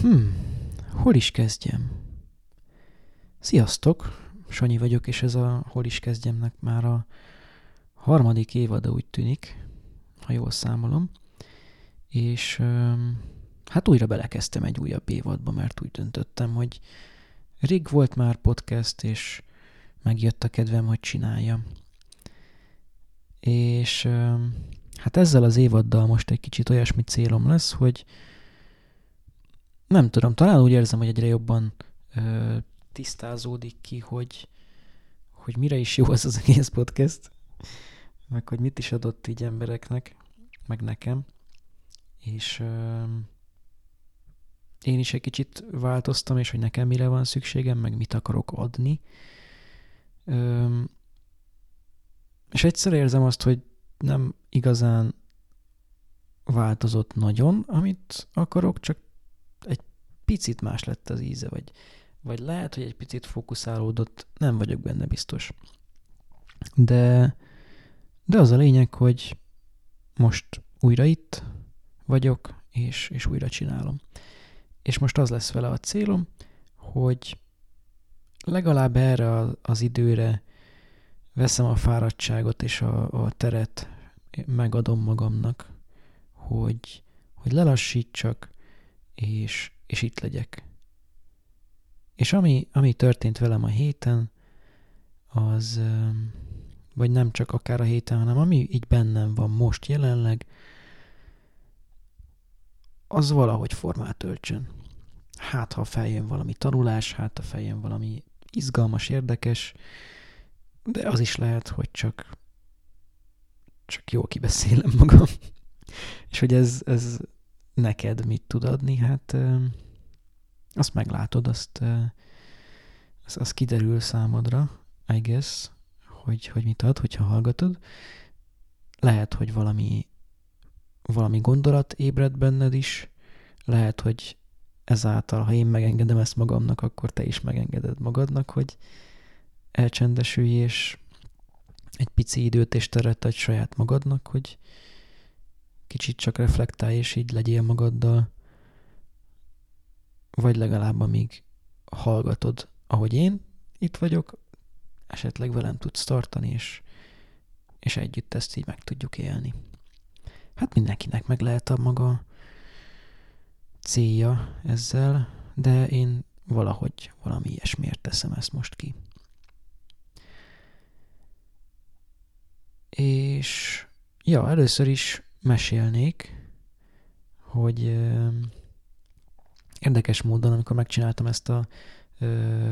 Hmm, hol is kezdjem? Sziasztok, Sanyi vagyok, és ez a Hol is kezdjemnek már a harmadik évada úgy tűnik, ha jól számolom. És hát újra belekezdtem egy újabb évadba, mert úgy döntöttem, hogy rég volt már podcast, és megjött a kedvem, hogy csináljam. És hát ezzel az évaddal most egy kicsit olyasmi célom lesz, hogy nem tudom, talán úgy érzem, hogy egyre jobban ö, tisztázódik ki, hogy, hogy mire is jó az az egész podcast, meg hogy mit is adott így embereknek, meg nekem. És ö, én is egy kicsit változtam, és hogy nekem mire van szükségem, meg mit akarok adni. Ö, és egyszer érzem azt, hogy nem igazán változott nagyon, amit akarok, csak picit más lett az íze, vagy, vagy lehet, hogy egy picit fókuszálódott, nem vagyok benne biztos. De, de az a lényeg, hogy most újra itt vagyok, és, és újra csinálom. És most az lesz vele a célom, hogy legalább erre az időre veszem a fáradtságot és a, a teret, megadom magamnak, hogy, hogy lelassítsak, és, és itt legyek. És ami, ami történt velem a héten, az, vagy nem csak akár a héten, hanem ami így bennem van most jelenleg, az valahogy formát öltsön. Hát, ha feljön valami tanulás, hát, ha feljön valami izgalmas, érdekes, de az is lehet, hogy csak, csak jól kibeszélem magam. És hogy ez, ez neked mit tud adni, hát azt meglátod, azt, az, az kiderül számodra, I guess, hogy, hogy mit ad, hogyha hallgatod. Lehet, hogy valami, valami gondolat ébred benned is, lehet, hogy ezáltal, ha én megengedem ezt magamnak, akkor te is megengeded magadnak, hogy elcsendesülj, és egy pici időt és teret adj saját magadnak, hogy, kicsit csak reflektálj, és így legyél magaddal, vagy legalább amíg hallgatod, ahogy én itt vagyok, esetleg velem tudsz tartani, és, és együtt ezt így meg tudjuk élni. Hát mindenkinek meg lehet a maga célja ezzel, de én valahogy valami ilyesmiért teszem ezt most ki. És ja, először is mesélnék, hogy érdekes módon, amikor megcsináltam ezt a,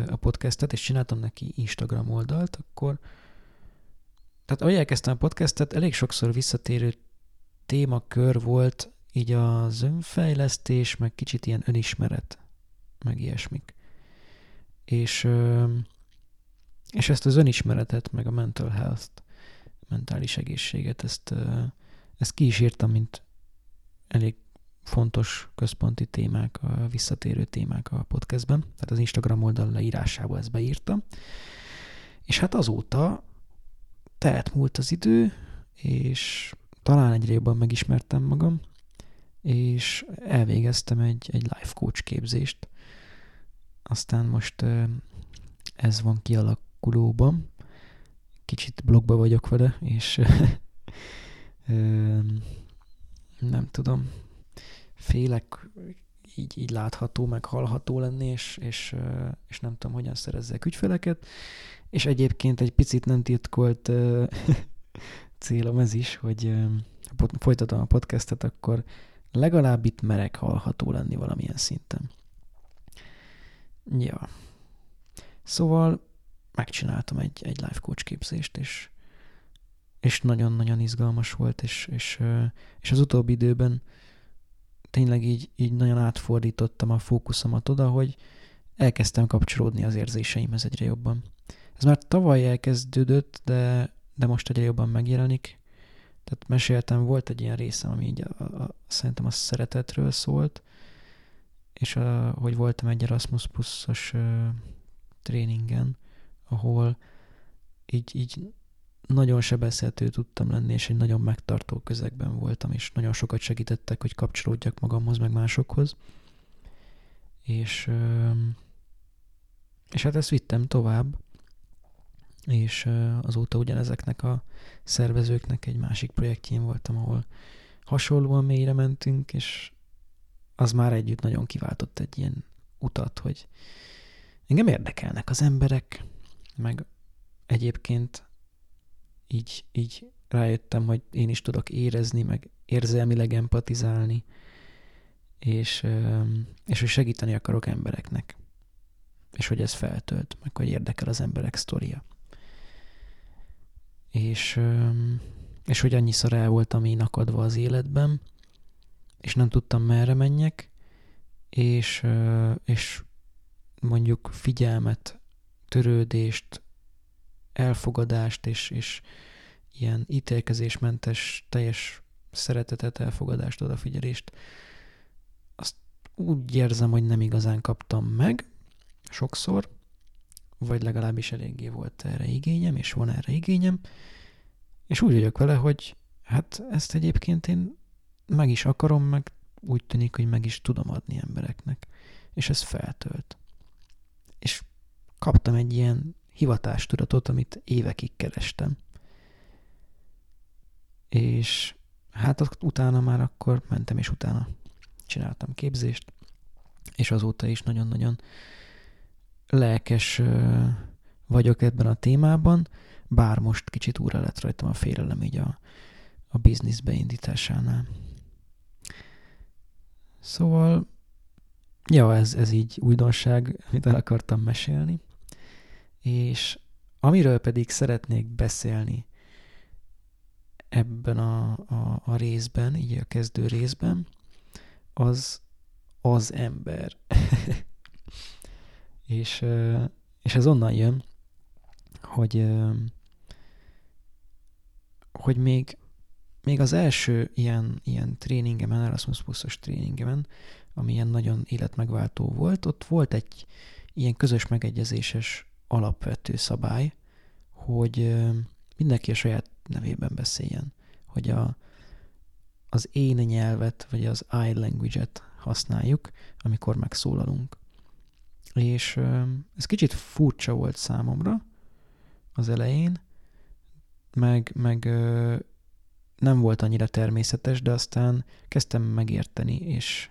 a podcastet, és csináltam neki Instagram oldalt, akkor tehát ahogy elkezdtem a podcastet, elég sokszor visszatérő témakör volt így az önfejlesztés, meg kicsit ilyen önismeret, meg ilyesmik. És, és ezt az önismeretet, meg a mental health-t, mentális egészséget, ezt ezt ki is írtam, mint elég fontos központi témák, a visszatérő témák a podcastben, tehát az Instagram oldal leírásába ezt beírtam. És hát azóta telt múlt az idő, és talán egyre jobban megismertem magam, és elvégeztem egy, egy life coach képzést. Aztán most ez van kialakulóban. Kicsit blogba vagyok vele, és nem tudom, félek így, így látható, meg hallható lenni, és, és, és nem tudom, hogyan szerezzek ügyfeleket. És egyébként egy picit nem titkolt célom ez is, hogy folytatom a podcastet, akkor legalább itt merek hallható lenni valamilyen szinten. Ja. Szóval megcsináltam egy, egy life coach képzést, és és nagyon-nagyon izgalmas volt, és, és, és az utóbbi időben tényleg így, így nagyon átfordítottam a fókuszomat oda, hogy elkezdtem kapcsolódni az érzéseimhez egyre jobban. Ez már tavaly elkezdődött, de, de most egyre jobban megjelenik. Tehát meséltem, volt egy ilyen részem, ami így a, a, szerintem a szeretetről szólt, és a, hogy voltam egy Erasmus Plus-os tréningen, ahol így, így nagyon sebezhető tudtam lenni, és egy nagyon megtartó közegben voltam, és nagyon sokat segítettek, hogy kapcsolódjak magamhoz, meg másokhoz. És, és hát ezt vittem tovább, és azóta ugyanezeknek a szervezőknek egy másik projektjén voltam, ahol hasonlóan mélyre mentünk, és az már együtt nagyon kiváltott egy ilyen utat, hogy engem érdekelnek az emberek, meg egyébként így, így rájöttem, hogy én is tudok érezni, meg érzelmileg empatizálni, és, és hogy segíteni akarok embereknek. És hogy ez feltölt, meg hogy érdekel az emberek sztoria. És, és hogy annyiszor el voltam én akadva az életben, és nem tudtam merre menjek, és, és mondjuk figyelmet, törődést, elfogadást és, és ilyen ítélkezésmentes, teljes szeretetet, elfogadást, odafigyelést, azt úgy érzem, hogy nem igazán kaptam meg sokszor, vagy legalábbis eléggé volt erre igényem, és van erre igényem, és úgy vagyok vele, hogy hát ezt egyébként én meg is akarom, meg úgy tűnik, hogy meg is tudom adni embereknek. És ez feltölt. És kaptam egy ilyen hivatástudatot, amit évekig kerestem. És hát utána már akkor mentem, és utána csináltam képzést, és azóta is nagyon-nagyon lelkes vagyok ebben a témában, bár most kicsit újra lett rajtam a félelem így a, a biznisz beindításánál. Szóval, ja, ez, ez így újdonság, amit el akartam mesélni. És amiről pedig szeretnék beszélni ebben a, a, a részben, így a kezdő részben, az az ember. és, és ez onnan jön, hogy, hogy még, még az első ilyen, ilyen tréningemen, Erasmus Plus-os tréningemen, ami ilyen nagyon életmegváltó volt, ott volt egy ilyen közös megegyezéses alapvető szabály, hogy mindenki a saját nevében beszéljen, hogy a, az én nyelvet, vagy az I language-et használjuk, amikor megszólalunk. És ez kicsit furcsa volt számomra az elején, meg, meg nem volt annyira természetes, de aztán kezdtem megérteni, és,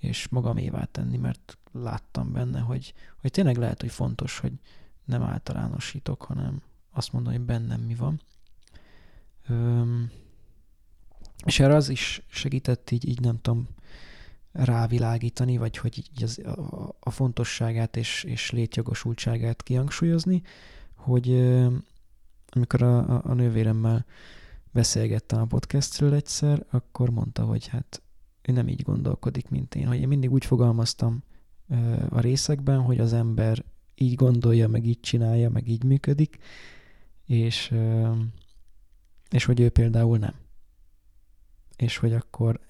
és magamévá tenni, mert láttam benne, hogy, hogy tényleg lehet, hogy fontos, hogy nem általánosítok, hanem azt mondom, hogy bennem mi van. Öm, és erre az is segített így, így nem tudom, rávilágítani, vagy hogy így az, a, a fontosságát és, és létjogosultságát kihangsúlyozni, hogy amikor a, a, a nővéremmel beszélgettem a podcastről egyszer, akkor mondta, hogy hát ő nem így gondolkodik, mint én. Hogy én mindig úgy fogalmaztam a részekben, hogy az ember így gondolja, meg így csinálja, meg így működik, és, és hogy ő például nem. És hogy akkor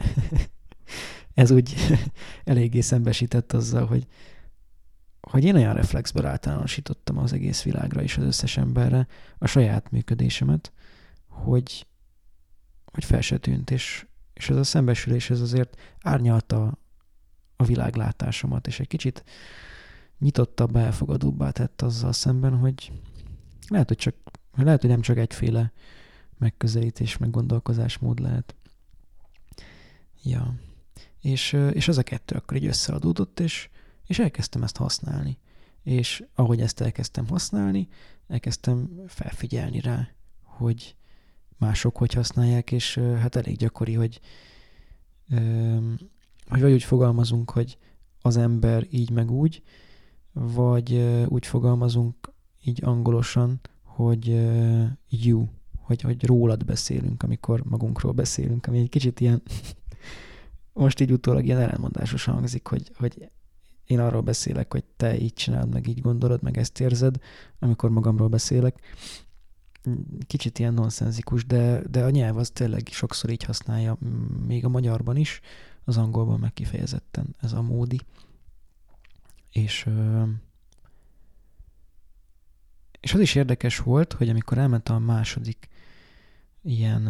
ez úgy eléggé szembesített azzal, hogy, hogy én olyan reflexből általánosítottam az egész világra és az összes emberre a saját működésemet, hogy, hogy fel se tűnt, és, és ez a szembesülés ez azért árnyalta a világlátásomat, és egy kicsit nyitottabb, elfogadóbbá tett azzal szemben, hogy lehet, hogy, csak, lehet, hogy nem csak egyféle megközelítés, meg gondolkozásmód lehet. Ja. És, és az a kettő akkor így összeadódott, és, és elkezdtem ezt használni. És ahogy ezt elkezdtem használni, elkezdtem felfigyelni rá, hogy mások hogy használják, és hát elég gyakori, hogy, hogy vagy úgy fogalmazunk, hogy az ember így meg úgy, vagy úgy fogalmazunk így angolosan, hogy you, hogy, hogy rólad beszélünk, amikor magunkról beszélünk, ami egy kicsit ilyen, most így utólag ilyen ellenmondásos hangzik, hogy, hogy én arról beszélek, hogy te így csinálod, meg így gondolod, meg ezt érzed, amikor magamról beszélek. Kicsit ilyen nonszenzikus, de, de a nyelv az tényleg sokszor így használja, még a magyarban is, az angolban meg kifejezetten ez a módi. És, és az is érdekes volt, hogy amikor elmentem a második ilyen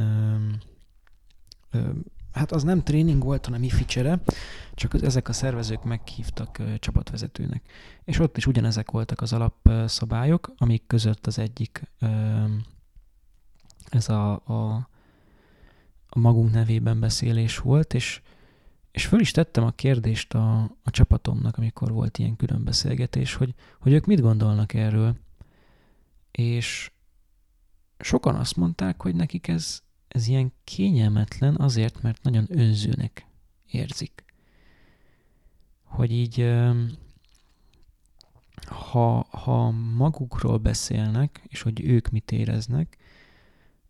hát az nem tréning volt, hanem ifi csere, csak ezek a szervezők meghívtak csapatvezetőnek. És ott is ugyanezek voltak az alapszabályok, amik között az egyik ez a, a, a magunk nevében beszélés volt, és, és föl is tettem a kérdést a, a csapatomnak, amikor volt ilyen külön beszélgetés, hogy, hogy ők mit gondolnak erről. És sokan azt mondták, hogy nekik ez, ez ilyen kényelmetlen azért, mert nagyon önzőnek érzik. Hogy így, ha, ha magukról beszélnek, és hogy ők mit éreznek,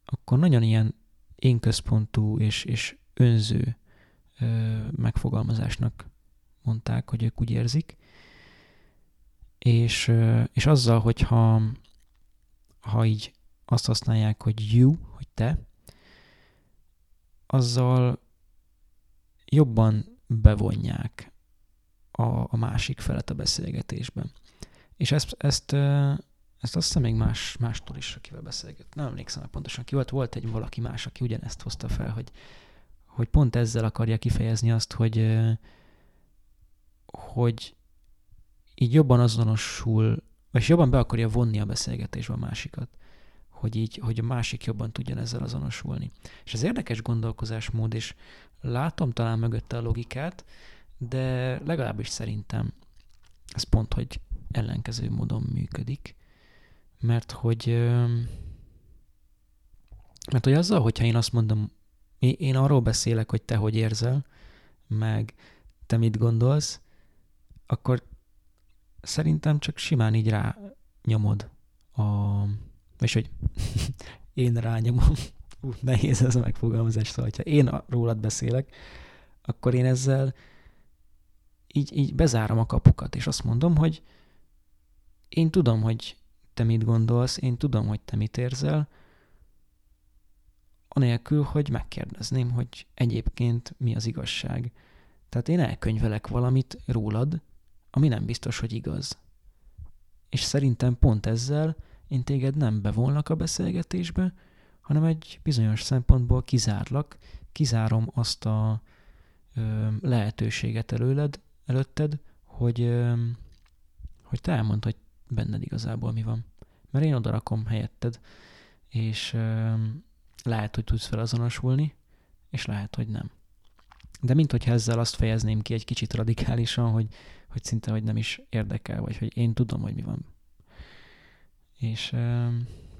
akkor nagyon ilyen énközpontú és, és önző megfogalmazásnak mondták, hogy ők úgy érzik. És, ö, és azzal, hogyha ha így azt használják, hogy you, hogy te, azzal jobban bevonják a, a másik felet a beszélgetésben. És ezt, ezt, ezt azt hiszem még más, mástól is, akivel beszélget. Nem emlékszem pontosan ki volt. Volt egy valaki más, aki ugyanezt hozta fel, hogy, hogy pont ezzel akarja kifejezni azt, hogy, hogy így jobban azonosul, vagy jobban be akarja vonni a beszélgetésbe a másikat hogy így, hogy a másik jobban tudjon ezzel azonosulni. És ez érdekes gondolkozásmód, és látom talán mögötte a logikát, de legalábbis szerintem ez pont, hogy ellenkező módon működik, mert hogy mert hogy azzal, hogyha én azt mondom, én arról beszélek, hogy te hogy érzel, meg te mit gondolsz, akkor szerintem csak simán így rá nyomod a, és hogy én rányomom, ú, nehéz ez a megfogalmazás, szóval, ha én rólad beszélek, akkor én ezzel így, így bezárom a kapukat, és azt mondom, hogy én tudom, hogy te mit gondolsz, én tudom, hogy te mit érzel, anélkül, hogy megkérdezném, hogy egyébként mi az igazság. Tehát én elkönyvelek valamit rólad, ami nem biztos, hogy igaz. És szerintem pont ezzel én téged nem bevonlak a beszélgetésbe, hanem egy bizonyos szempontból kizárlak, kizárom azt a ö, lehetőséget előled, előtted, hogy, ö, hogy te elmondd, hogy benned igazából mi van. Mert én odarakom helyetted, és ö, lehet, hogy tudsz felazonosulni, és lehet, hogy nem. De mint hogyha ezzel azt fejezném ki egy kicsit radikálisan, hogy, hogy szinte hogy nem is érdekel, vagy hogy én tudom, hogy mi van és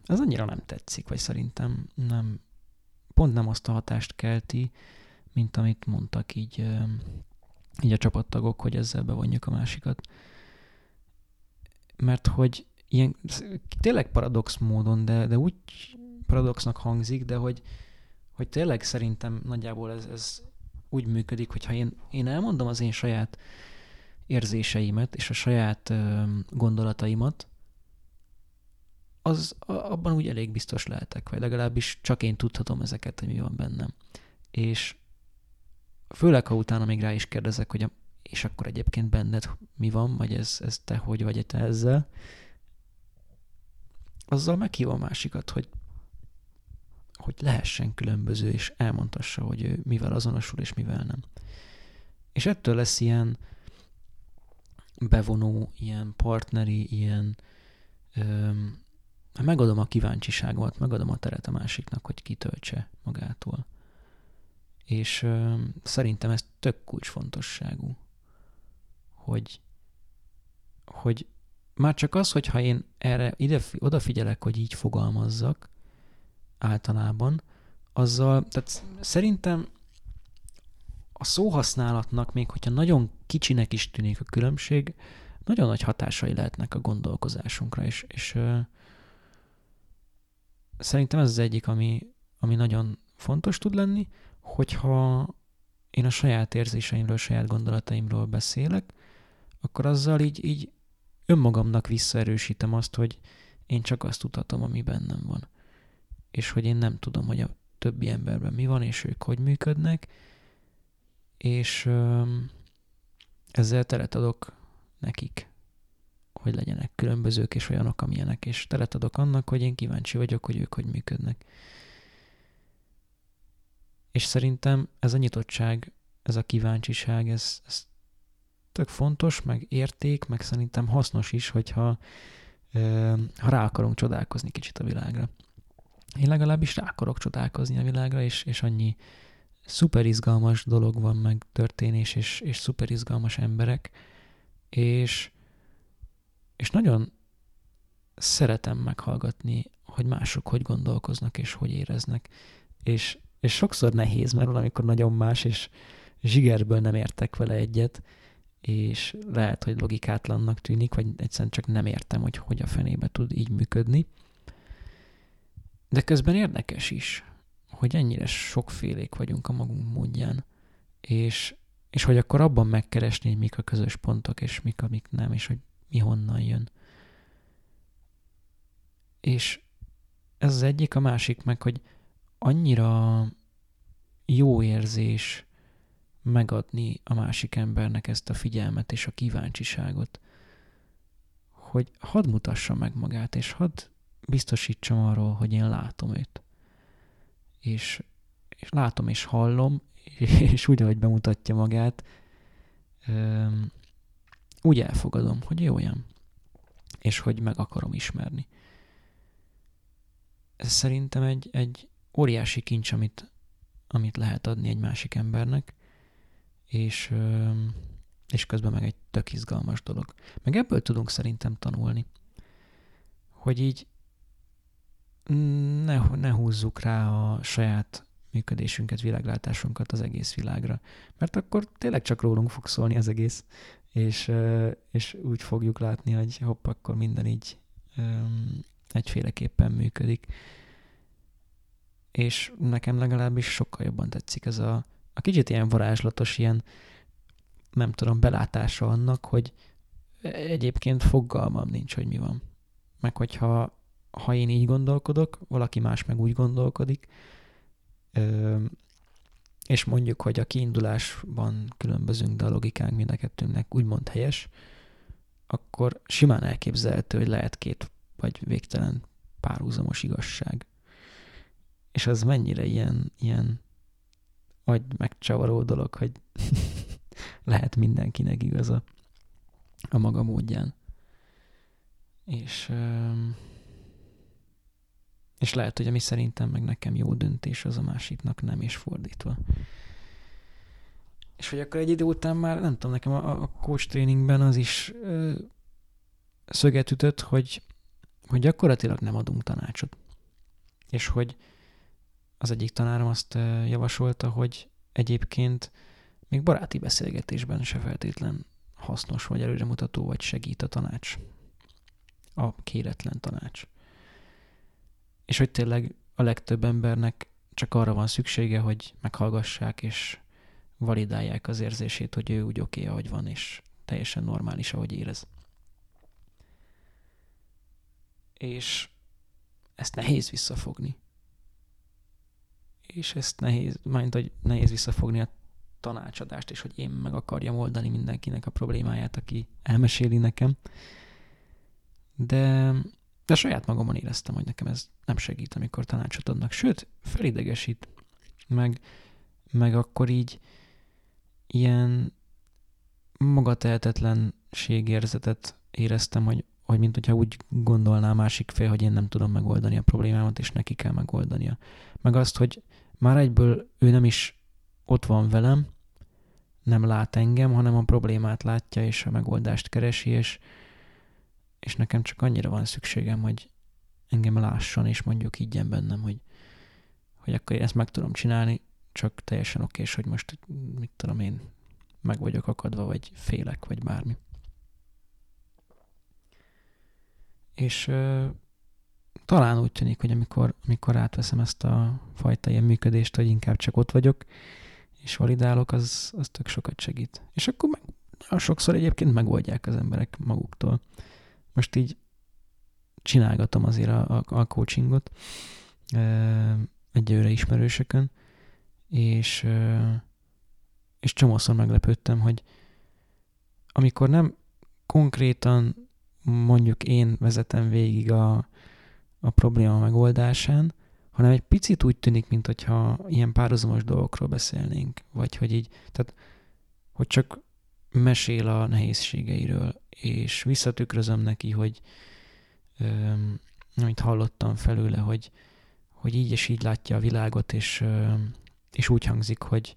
ez annyira nem tetszik, vagy szerintem nem, pont nem azt a hatást kelti, mint amit mondtak így, így a csapattagok, hogy ezzel bevonjuk a másikat. Mert hogy ilyen, tényleg paradox módon, de, de úgy paradoxnak hangzik, de hogy, hogy tényleg szerintem nagyjából ez, ez úgy működik, hogyha én, én elmondom az én saját érzéseimet és a saját gondolataimat, az abban úgy elég biztos lehetek, vagy legalábbis csak én tudhatom ezeket, hogy mi van bennem. És főleg, ha utána még rá is kérdezek, hogy a, és akkor egyébként benned mi van, vagy ez, ez te hogy vagy te ezzel, azzal meghívom a másikat, hogy, hogy lehessen különböző, és elmondhassa, hogy ő mivel azonosul, és mivel nem. És ettől lesz ilyen bevonó, ilyen partneri, ilyen öm, megadom a kíváncsiságomat, megadom a teret a másiknak, hogy kitöltse magától. És ö, szerintem ez tök kulcsfontosságú, hogy, hogy már csak az, hogyha én erre ide, odafigyelek, hogy így fogalmazzak általában, azzal, tehát szerintem a szóhasználatnak, még hogyha nagyon kicsinek is tűnik a különbség, nagyon nagy hatásai lehetnek a gondolkozásunkra, és, és szerintem ez az egyik, ami, ami nagyon fontos tud lenni, hogyha én a saját érzéseimről, saját gondolataimról beszélek, akkor azzal így, így önmagamnak visszaerősítem azt, hogy én csak azt tudhatom, ami bennem van. És hogy én nem tudom, hogy a többi emberben mi van, és ők hogy működnek, és ö, ezzel teret adok nekik hogy legyenek különbözők és olyanok, amilyenek, és teret adok annak, hogy én kíváncsi vagyok, hogy ők hogy működnek. És szerintem ez a nyitottság, ez a kíváncsiság, ez, ez tök fontos, meg érték, meg szerintem hasznos is, hogyha ha rá akarunk csodálkozni kicsit a világra. Én legalábbis rá akarok csodálkozni a világra, és, és annyi szuper izgalmas dolog van, meg történés, és, és szuper izgalmas emberek, és, és nagyon szeretem meghallgatni, hogy mások hogy gondolkoznak, és hogy éreznek. És, és sokszor nehéz, mert valamikor nagyon más, és zsigerből nem értek vele egyet, és lehet, hogy logikátlannak tűnik, vagy egyszerűen csak nem értem, hogy hogy a fenébe tud így működni. De közben érdekes is, hogy ennyire sokfélék vagyunk a magunk módján, és, és hogy akkor abban megkeresni, hogy mik a közös pontok, és mik, amik nem, és hogy mi honnan jön. És ez az egyik, a másik meg, hogy annyira jó érzés megadni a másik embernek ezt a figyelmet és a kíváncsiságot, hogy hadd mutassa meg magát, és hadd biztosítsam arról, hogy én látom őt. És, és látom és hallom, és úgy, ahogy bemutatja magát, úgy elfogadom, hogy jó olyan, és hogy meg akarom ismerni. Ez szerintem egy, egy óriási kincs, amit, amit lehet adni egy másik embernek, és, és közben meg egy tök izgalmas dolog. Meg ebből tudunk szerintem tanulni, hogy így ne, ne húzzuk rá a saját működésünket, világlátásunkat az egész világra. Mert akkor tényleg csak rólunk fog szólni az egész, és, és úgy fogjuk látni, hogy hopp, akkor minden így egyféleképpen működik. És nekem legalábbis sokkal jobban tetszik ez a, a kicsit ilyen varázslatos, ilyen nem tudom, belátása annak, hogy egyébként fogalmam nincs, hogy mi van. Meg hogyha ha én így gondolkodok, valaki más meg úgy gondolkodik, és mondjuk, hogy a kiindulásban különbözünk, de a logikánk mind a kettőnknek úgymond helyes, akkor simán elképzelhető, hogy lehet két vagy végtelen párhuzamos igazság. És az mennyire ilyen, ilyen agy megcsavaró dolog, hogy lehet mindenkinek igaza a maga módján. És, és lehet, hogy ami szerintem meg nekem jó döntés, az a másiknak nem, és fordítva. És hogy akkor egy idő után már, nem tudom, nekem a, a coach trainingben az is ö, szöget ütött, hogy, hogy gyakorlatilag nem adunk tanácsot. És hogy az egyik tanárom azt javasolta, hogy egyébként még baráti beszélgetésben se feltétlen hasznos, vagy előremutató, vagy segít a tanács. A kéretlen tanács. És hogy tényleg a legtöbb embernek csak arra van szüksége, hogy meghallgassák, és validálják az érzését, hogy ő úgy oké, okay, ahogy van, és teljesen normális, ahogy érez. És ezt nehéz visszafogni és ezt nehéz, majd hogy nehéz visszafogni a tanácsadást, és hogy én meg akarjam oldani mindenkinek a problémáját, aki elmeséli nekem. De, de saját magamon éreztem, hogy nekem ez nem segít, amikor tanácsot adnak. Sőt, felidegesít. Meg, meg akkor így ilyen magatehetetlenségérzetet éreztem, hogy, hogy mint hogyha úgy gondolná a másik fél, hogy én nem tudom megoldani a problémámat, és neki kell megoldania. Meg azt, hogy már egyből ő nem is ott van velem, nem lát engem, hanem a problémát látja, és a megoldást keresi, és, és nekem csak annyira van szükségem, hogy engem lásson, és mondjuk higgyen bennem, hogy, hogy akkor én ezt meg tudom csinálni, csak teljesen oké, és hogy most, mit tudom én, meg vagyok akadva, vagy félek, vagy bármi. És talán úgy tűnik, hogy amikor, amikor átveszem ezt a fajta ilyen működést, hogy inkább csak ott vagyok, és validálok, az, az tök sokat segít. És akkor meg, sokszor egyébként megoldják az emberek maguktól. Most így csinálgatom azért a, a, a coachingot egyőre ismerősökön, és, és csomószor meglepődtem, hogy amikor nem konkrétan mondjuk én vezetem végig a, a probléma megoldásán, hanem egy picit úgy tűnik, mint hogyha ilyen párhuzamos dolgokról beszélnénk, vagy hogy így, tehát hogy csak mesél a nehézségeiről, és visszatükrözöm neki, hogy öm, amit hallottam felőle, hogy, hogy így és így látja a világot, és, öm, és úgy hangzik, hogy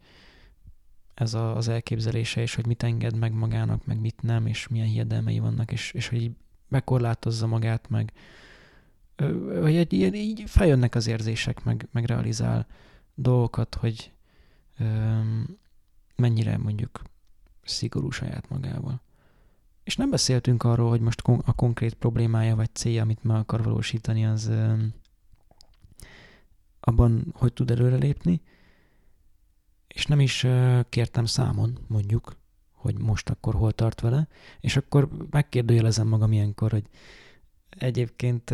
ez a, az elképzelése, és hogy mit enged meg magának, meg mit nem, és milyen hiedelmei vannak, és, és hogy így bekorlátozza magát, meg hogy egy ilyen, így feljönnek az érzések, meg, meg realizál dolgokat, hogy öm, mennyire mondjuk szigorú saját magával. És nem beszéltünk arról, hogy most a konkrét problémája vagy célja, amit meg akar valósítani, az abban, hogy tud előrelépni, és nem is kértem számon, mondjuk, hogy most akkor hol tart vele, és akkor megkérdőjelezem magam ilyenkor, hogy egyébként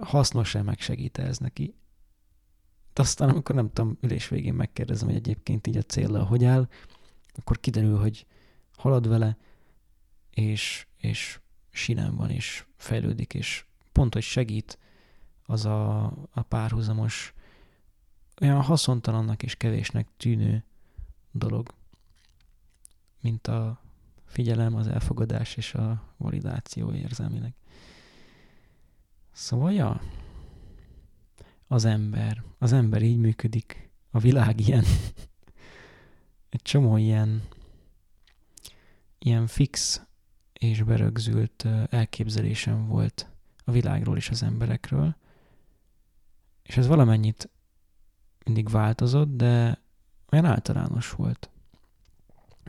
hasznos-e megsegít ez neki. De aztán, amikor nem tudom, ülés végén megkérdezem, hogy egyébként így a célra hogy áll, akkor kiderül, hogy halad vele, és, és sinem van, és fejlődik, és pont, hogy segít az a, a párhuzamos, olyan haszontalannak és kevésnek tűnő dolog, mint a figyelem, az elfogadás és a validáció érzelmileg. Szóval, ja, az ember, az ember így működik, a világ ilyen, egy csomó ilyen, ilyen fix és berögzült elképzelésem volt a világról és az emberekről, és ez valamennyit mindig változott, de olyan általános volt.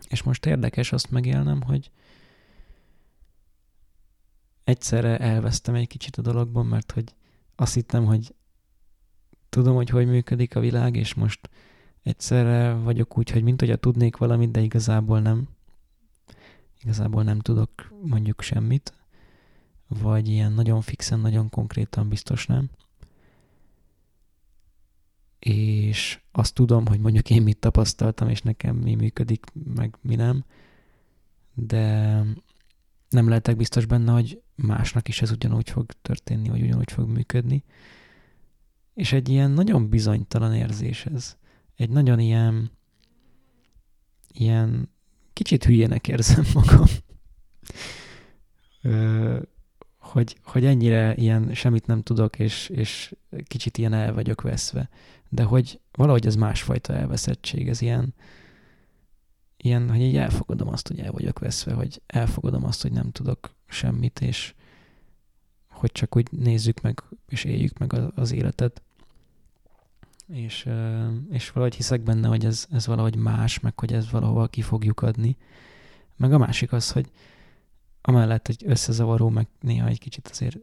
És most érdekes azt megélnem, hogy egyszerre elvesztem egy kicsit a dologban, mert hogy azt hittem, hogy tudom, hogy hogy működik a világ, és most egyszerre vagyok úgy, hogy mint hogyha tudnék valamit, de igazából nem. Igazából nem tudok mondjuk semmit, vagy ilyen nagyon fixen, nagyon konkrétan biztos nem. És azt tudom, hogy mondjuk én mit tapasztaltam, és nekem mi működik, meg mi nem, de nem lehetek biztos benne, hogy másnak is ez ugyanúgy fog történni, vagy ugyanúgy fog működni. És egy ilyen nagyon bizonytalan érzés ez. Egy nagyon ilyen, ilyen kicsit hülyének érzem magam. Hogy, hogy ennyire ilyen semmit nem tudok, és, és kicsit ilyen el vagyok veszve. De hogy valahogy ez másfajta elveszettség, ez ilyen, ilyen, hogy így elfogadom azt, hogy el vagyok veszve, hogy elfogadom azt, hogy nem tudok semmit, és hogy csak úgy nézzük meg, és éljük meg az életet. És, és valahogy hiszek benne, hogy ez, ez valahogy más, meg hogy ez valahol ki fogjuk adni. Meg a másik az, hogy amellett egy összezavaró, meg néha egy kicsit azért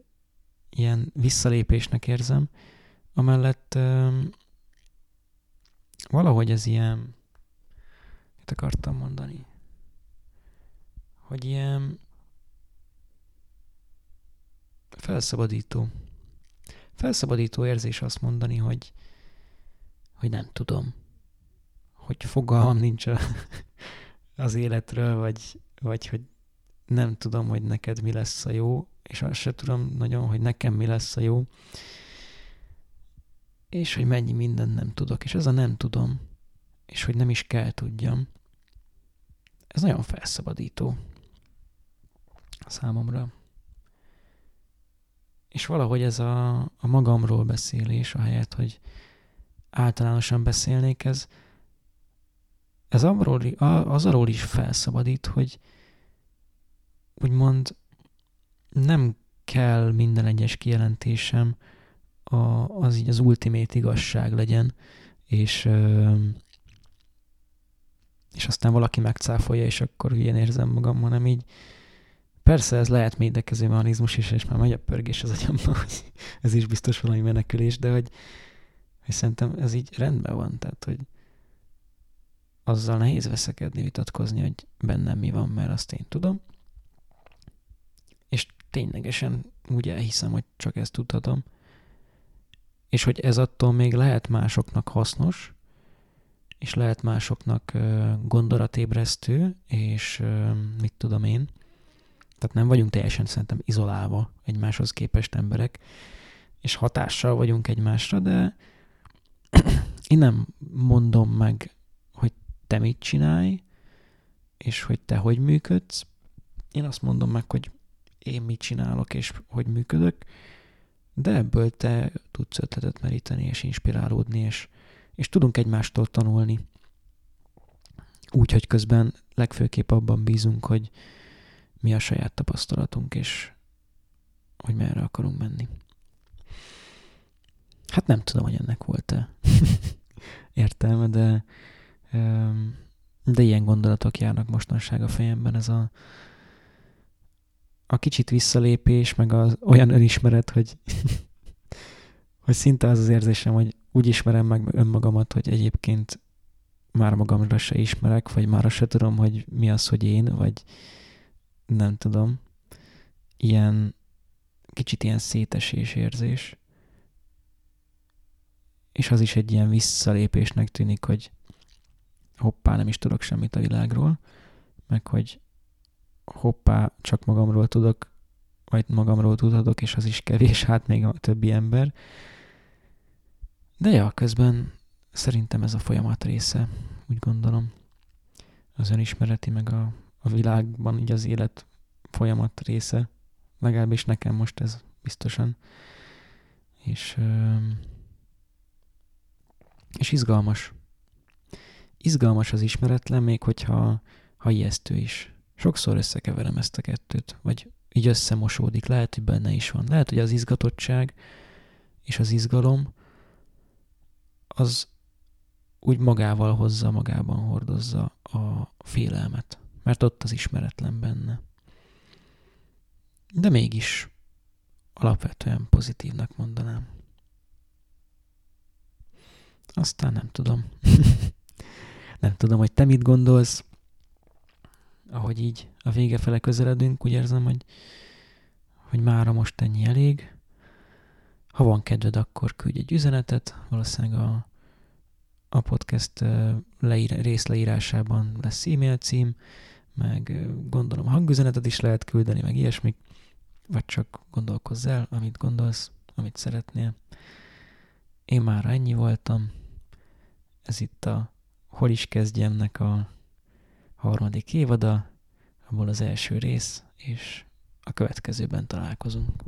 ilyen visszalépésnek érzem, amellett valahogy ez ilyen Mit akartam mondani? Hogy ilyen felszabadító. Felszabadító érzés azt mondani, hogy, hogy nem tudom. Hogy fogalmam nincs a, az életről, vagy, vagy hogy nem tudom, hogy neked mi lesz a jó, és azt se tudom nagyon, hogy nekem mi lesz a jó, és hogy mennyi mindent nem tudok. És ez a nem tudom, és hogy nem is kell tudjam. Ez nagyon felszabadító számomra. És valahogy ez a, a magamról beszélés, ahelyett, hogy általánosan beszélnék, ez, ez arról, az arról is felszabadít, hogy úgymond nem kell minden egyes kijelentésem a, az így az ultimate igazság legyen, és és aztán valaki megcáfolja, és akkor ilyen érzem magam, hanem így persze ez lehet médekező mechanizmus is, és már megy a pörgés az agyamban, hogy ez is biztos valami menekülés, de hogy, hogy szerintem ez így rendben van, tehát hogy azzal nehéz veszekedni, vitatkozni, hogy bennem mi van, mert azt én tudom. És ténylegesen úgy elhiszem, hogy csak ezt tudhatom. És hogy ez attól még lehet másoknak hasznos, és lehet másoknak gondolatébresztő, és mit tudom én. Tehát nem vagyunk teljesen szerintem izolálva egymáshoz képest emberek, és hatással vagyunk egymásra, de én nem mondom meg, hogy te mit csinálj, és hogy te hogy működsz. Én azt mondom meg, hogy én mit csinálok, és hogy működök, de ebből te tudsz ötletet meríteni, és inspirálódni, és, és tudunk egymástól tanulni. Úgyhogy közben legfőképp abban bízunk, hogy mi a saját tapasztalatunk, és hogy merre akarunk menni. Hát nem tudom, hogy ennek volt-e értelme, de, de ilyen gondolatok járnak mostanság a fejemben. Ez a, a kicsit visszalépés, meg az olyan önismeret, hogy, hogy szinte az az érzésem, hogy úgy ismerem meg önmagamat, hogy egyébként már magamra se ismerek, vagy már se tudom, hogy mi az, hogy én, vagy nem tudom. Ilyen kicsit ilyen szétesés érzés. És az is egy ilyen visszalépésnek tűnik, hogy hoppá, nem is tudok semmit a világról, meg hogy hoppá, csak magamról tudok, vagy magamról tudhatok, és az is kevés, hát még a többi ember. De ja, közben szerintem ez a folyamat része, úgy gondolom. Az önismereti, meg a, a világban így az élet folyamat része. Legalábbis nekem most ez biztosan. És, és izgalmas. Izgalmas az ismeretlen, még hogyha ha ijesztő is. Sokszor összekeverem ezt a kettőt, vagy így összemosódik. Lehet, hogy benne is van. Lehet, hogy az izgatottság és az izgalom az úgy magával hozza, magában hordozza a félelmet, mert ott az ismeretlen benne. De mégis alapvetően pozitívnak mondanám. Aztán nem tudom. nem tudom, hogy te mit gondolsz. Ahogy így a vége fele közeledünk, úgy érzem, hogy, hogy mára most ennyi elég. Ha van kedved, akkor küldj egy üzenetet, valószínűleg a, a podcast leír, részleírásában lesz e-mail cím, meg gondolom hangüzenetet is lehet küldeni, meg ilyesmik, vagy csak gondolkozz el, amit gondolsz, amit szeretnél. Én már ennyi voltam. Ez itt a Hol is kezdjemnek a harmadik évada, abból az első rész, és a következőben találkozunk.